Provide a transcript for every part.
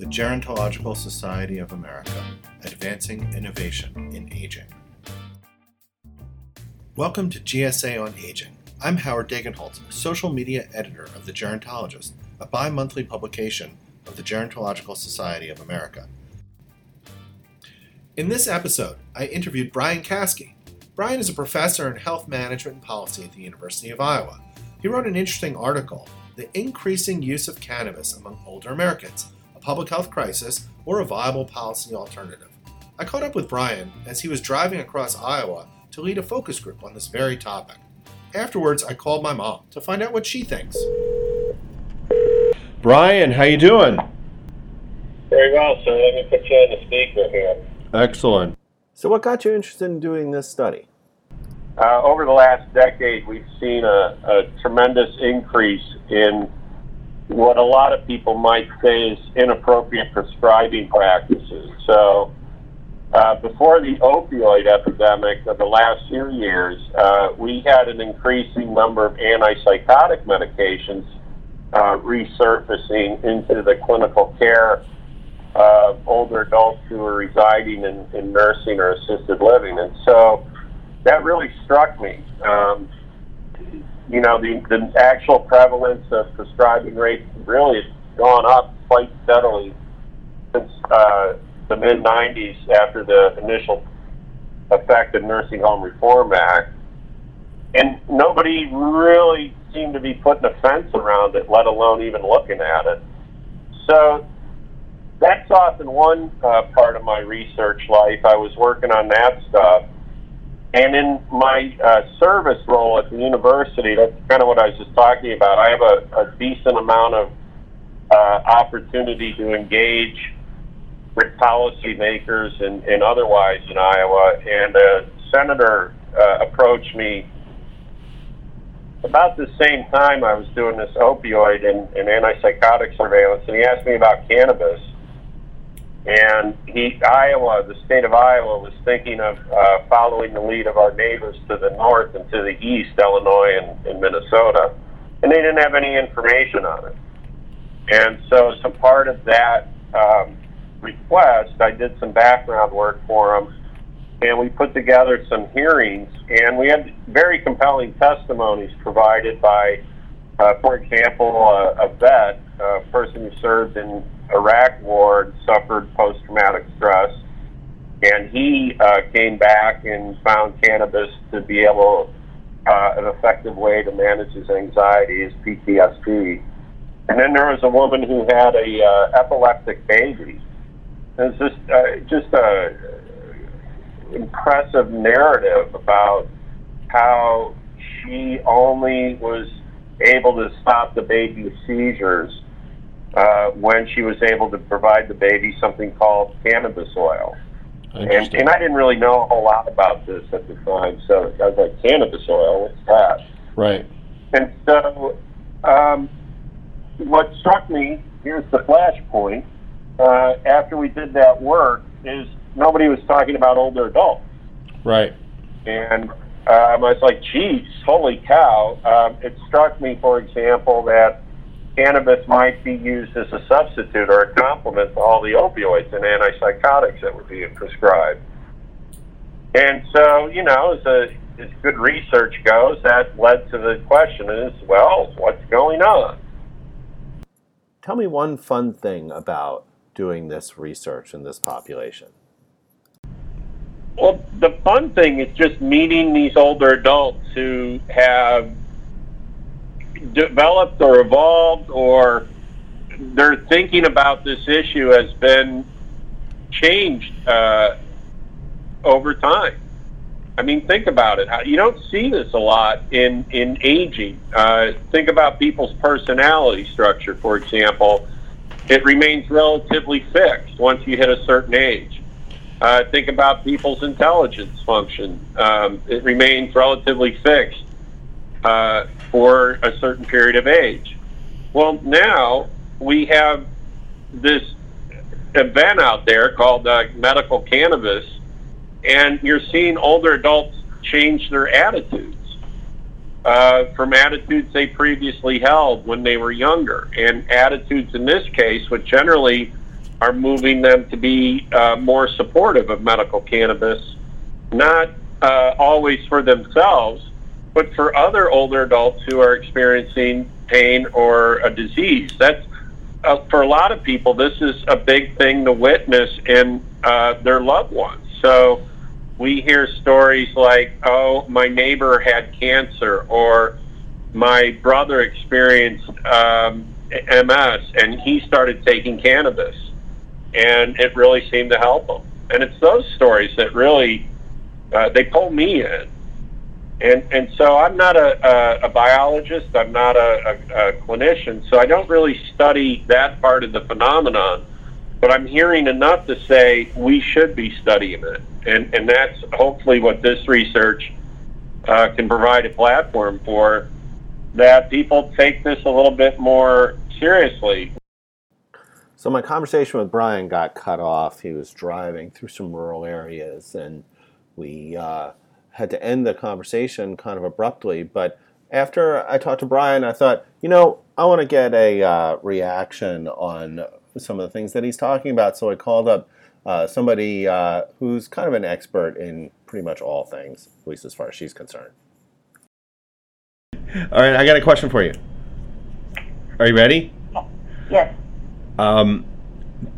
the Gerontological Society of America, Advancing Innovation in Aging. Welcome to GSA on Aging. I'm Howard Degenholtz, social media editor of The Gerontologist, a bi monthly publication of the Gerontological Society of America. In this episode, I interviewed Brian Kaskie. Brian is a professor in health management and policy at the University of Iowa. He wrote an interesting article, The Increasing Use of Cannabis Among Older Americans, a Public Health Crisis or a Viable Policy Alternative. I caught up with Brian as he was driving across Iowa to lead a focus group on this very topic. Afterwards, I called my mom to find out what she thinks. Brian, how you doing? Very well, sir. Let me put you on the speaker here. Excellent. So, what got you interested in doing this study? Uh, over the last decade, we've seen a, a, tremendous increase in what a lot of people might say is inappropriate prescribing practices. So, uh, before the opioid epidemic of the last few years, uh, we had an increasing number of antipsychotic medications uh, resurfacing into the clinical care of older adults who are residing in, in nursing or assisted living. And so that really struck me. Um, you know, the, the actual prevalence of prescribing rates really has gone up quite steadily since uh, the mid 90s after the initial effect of Nursing Home Reform Act. And nobody really seemed to be putting a fence around it, let alone even looking at it. So that's often one uh, part of my research life. I was working on that stuff. And in my uh, service role at the university, that's kind of what I was just talking about. I have a, a decent amount of uh, opportunity to engage with policymakers and, and otherwise in Iowa. And a senator uh, approached me about the same time I was doing this opioid and, and antipsychotic surveillance, and he asked me about cannabis. And he, Iowa, the state of Iowa, was thinking of uh, following the lead of our neighbors to the north and to the east, Illinois and, and Minnesota, and they didn't have any information on it. And so, as a part of that um, request, I did some background work for them, and we put together some hearings, and we had very compelling testimonies provided by, uh, for example, a, a vet, a person who served in Iraq war and suffered post-traumatic stress, and he uh, came back and found cannabis to be able uh, an effective way to manage his anxiety, his PTSD. And then there was a woman who had a uh, epileptic baby. It's just uh, just a impressive narrative about how she only was able to stop the baby's seizures uh, when she was able to provide the baby something called cannabis oil. And, and I didn't really know a whole lot about this at the time, so I was like, cannabis oil, what's that? Right. And so, um, what struck me, here's the flashpoint, uh, after we did that work, is nobody was talking about older adults. Right. And um, I was like, geez, holy cow. Um, it struck me, for example, that cannabis might be used as a substitute or a complement to all the opioids and antipsychotics that were being prescribed. And so, you know, as, a, as good research goes, that led to the question is, well, what's going on? Tell me one fun thing about doing this research in this population. Well, the fun thing is just meeting these older adults who have developed or evolved or their thinking about this issue has been changed uh, over time. I mean, think about it. You don't see this a lot in in aging. Uh, think about people's personality structure, for example. It remains relatively fixed once you hit a certain age. Uh, think about people's intelligence function. Um, it remains relatively fixed uh, for a certain period of age. Well, now we have this event out there called uh, medical cannabis, and you're seeing older adults change their attitudes uh, from attitudes they previously held when they were younger. And attitudes in this case would generally are moving them to be uh, more supportive of medical cannabis, not uh, always for themselves, but for other older adults who are experiencing pain or a disease. That's uh, for a lot of people. This is a big thing to witness in uh, their loved ones. So we hear stories like, "Oh, my neighbor had cancer," or "My brother experienced um, MS and he started taking cannabis, and it really seemed to help him." And it's those stories that really uh, they pull me in. And, and so I'm not a, a, a biologist, I'm not a, a, a clinician, so I don't really study that part of the phenomenon. But I'm hearing enough to say we should be studying it. And, and that's hopefully what this research uh, can provide a platform for, that people take this a little bit more seriously. So my conversation with Brian got cut off. He was driving through some rural areas, and we uh, had to end the conversation kind of abruptly. But after I talked to Brian, I thought, you know, I want to get a uh, reaction on some of the things that he's talking about. So I called up uh, somebody uh, who's kind of an expert in pretty much all things, at least as far as she's concerned. All right, I got a question for you. Are you ready? Yes. Um,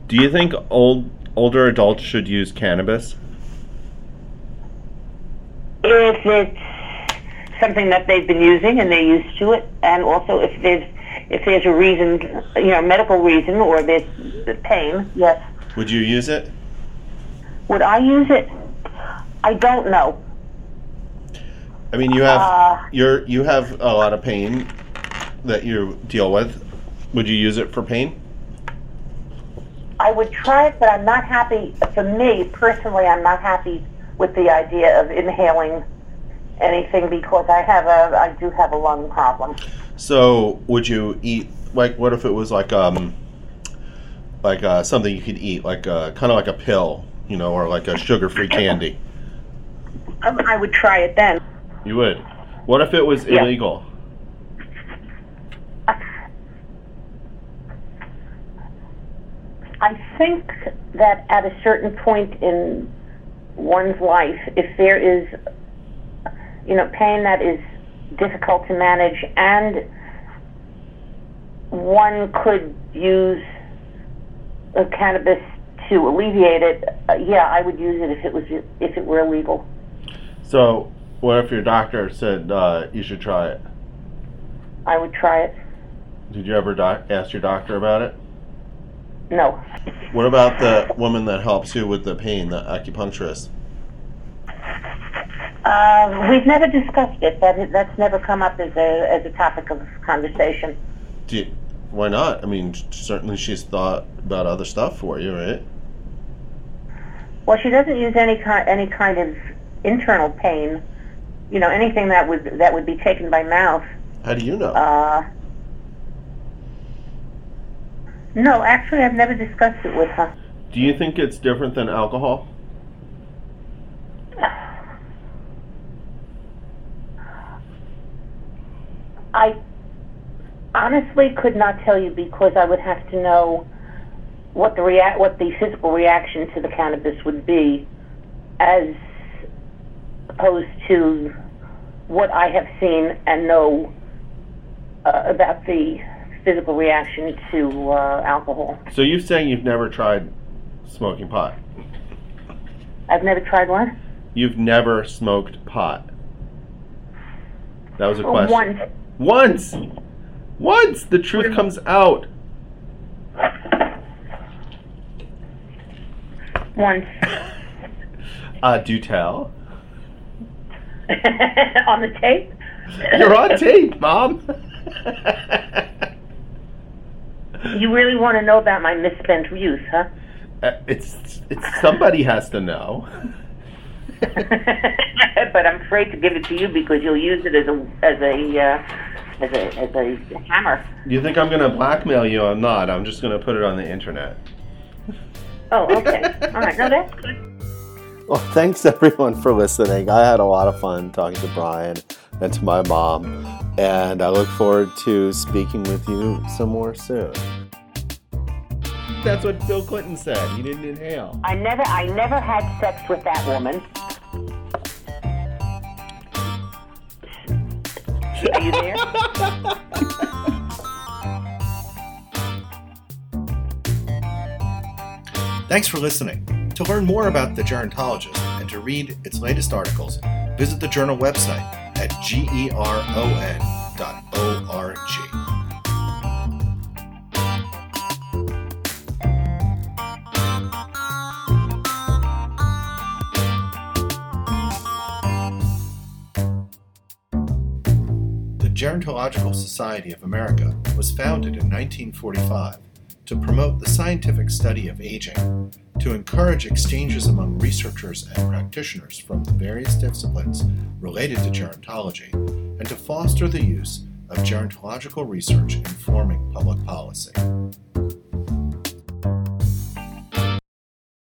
do you think old older adults should use cannabis? If it's something that they've been using and they're used to it, and also if there's if there's a reason, you know, medical reason or there's the pain, yes. Would you use it? Would I use it? I don't know. I mean, you have Uh, you're you have a lot of pain that you deal with. Would you use it for pain? I would try it, but I'm not happy. For me personally, I'm not happy with the idea of inhaling anything because I have a I do have a lung problem. So, would you eat like what if it was like um like uh, something you could eat like uh, kind of like a pill, you know, or like a sugar-free candy? Um, I would try it then. You would. What if it was Yeah. illegal? I think that at a certain point in one's life, if there is, you know, pain that is difficult to manage and one could use cannabis to alleviate it, uh, yeah, I would use it if it was if it were illegal. So, what if your doctor said uh, you should try it? I would try it. Did you ever doc- ask your doctor about it? No. What about the woman that helps you with the pain, the acupuncturist? Uh, we've never discussed it. That that's never come up as a as a topic of conversation. You, why not? I mean, certainly she's thought about other stuff for you, right? Well, she doesn't use any kind any kind of internal pain. You know, anything that would that would be taken by mouth. How do you know? Uh, no, actually, I've never discussed it with her. do you think it's different than alcohol? I honestly could not tell you because I would have to know what the what the physical reaction to the cannabis would be, as opposed to what I have seen and know uh, about the physical reaction to uh, alcohol. So you're saying you've never tried smoking pot? I've never tried one. You've never smoked pot? That was a question. Once. Once! Once! The truth comes out. Once. Uh, do tell. On the tape? You're on tape, Mom. You really want to know about my misspent youth, huh? Uh, it's it's somebody has to know. but I'm afraid to give it to you because you'll use it as a as a uh, as a as a hammer. You think I'm gonna blackmail you? I'm not. I'm just gonna put it on the internet. Oh, okay. All right. No, that's good. Well, thanks everyone for listening. I had a lot of fun talking to Brian and to my mom, and I look forward to speaking with you some more soon. That's what Bill Clinton said. He didn't inhale. I never, I never had sex with that woman. Are you there? Thanks for listening. To learn more about the gerontologist and to read its latest articles, visit the journal website at geron.org. The gerontological Society of America was founded in 1945 to promote the scientific study of aging, to encourage exchanges among researchers and practitioners from the various disciplines related to gerontology, and to foster the use of gerontological research informing public policy.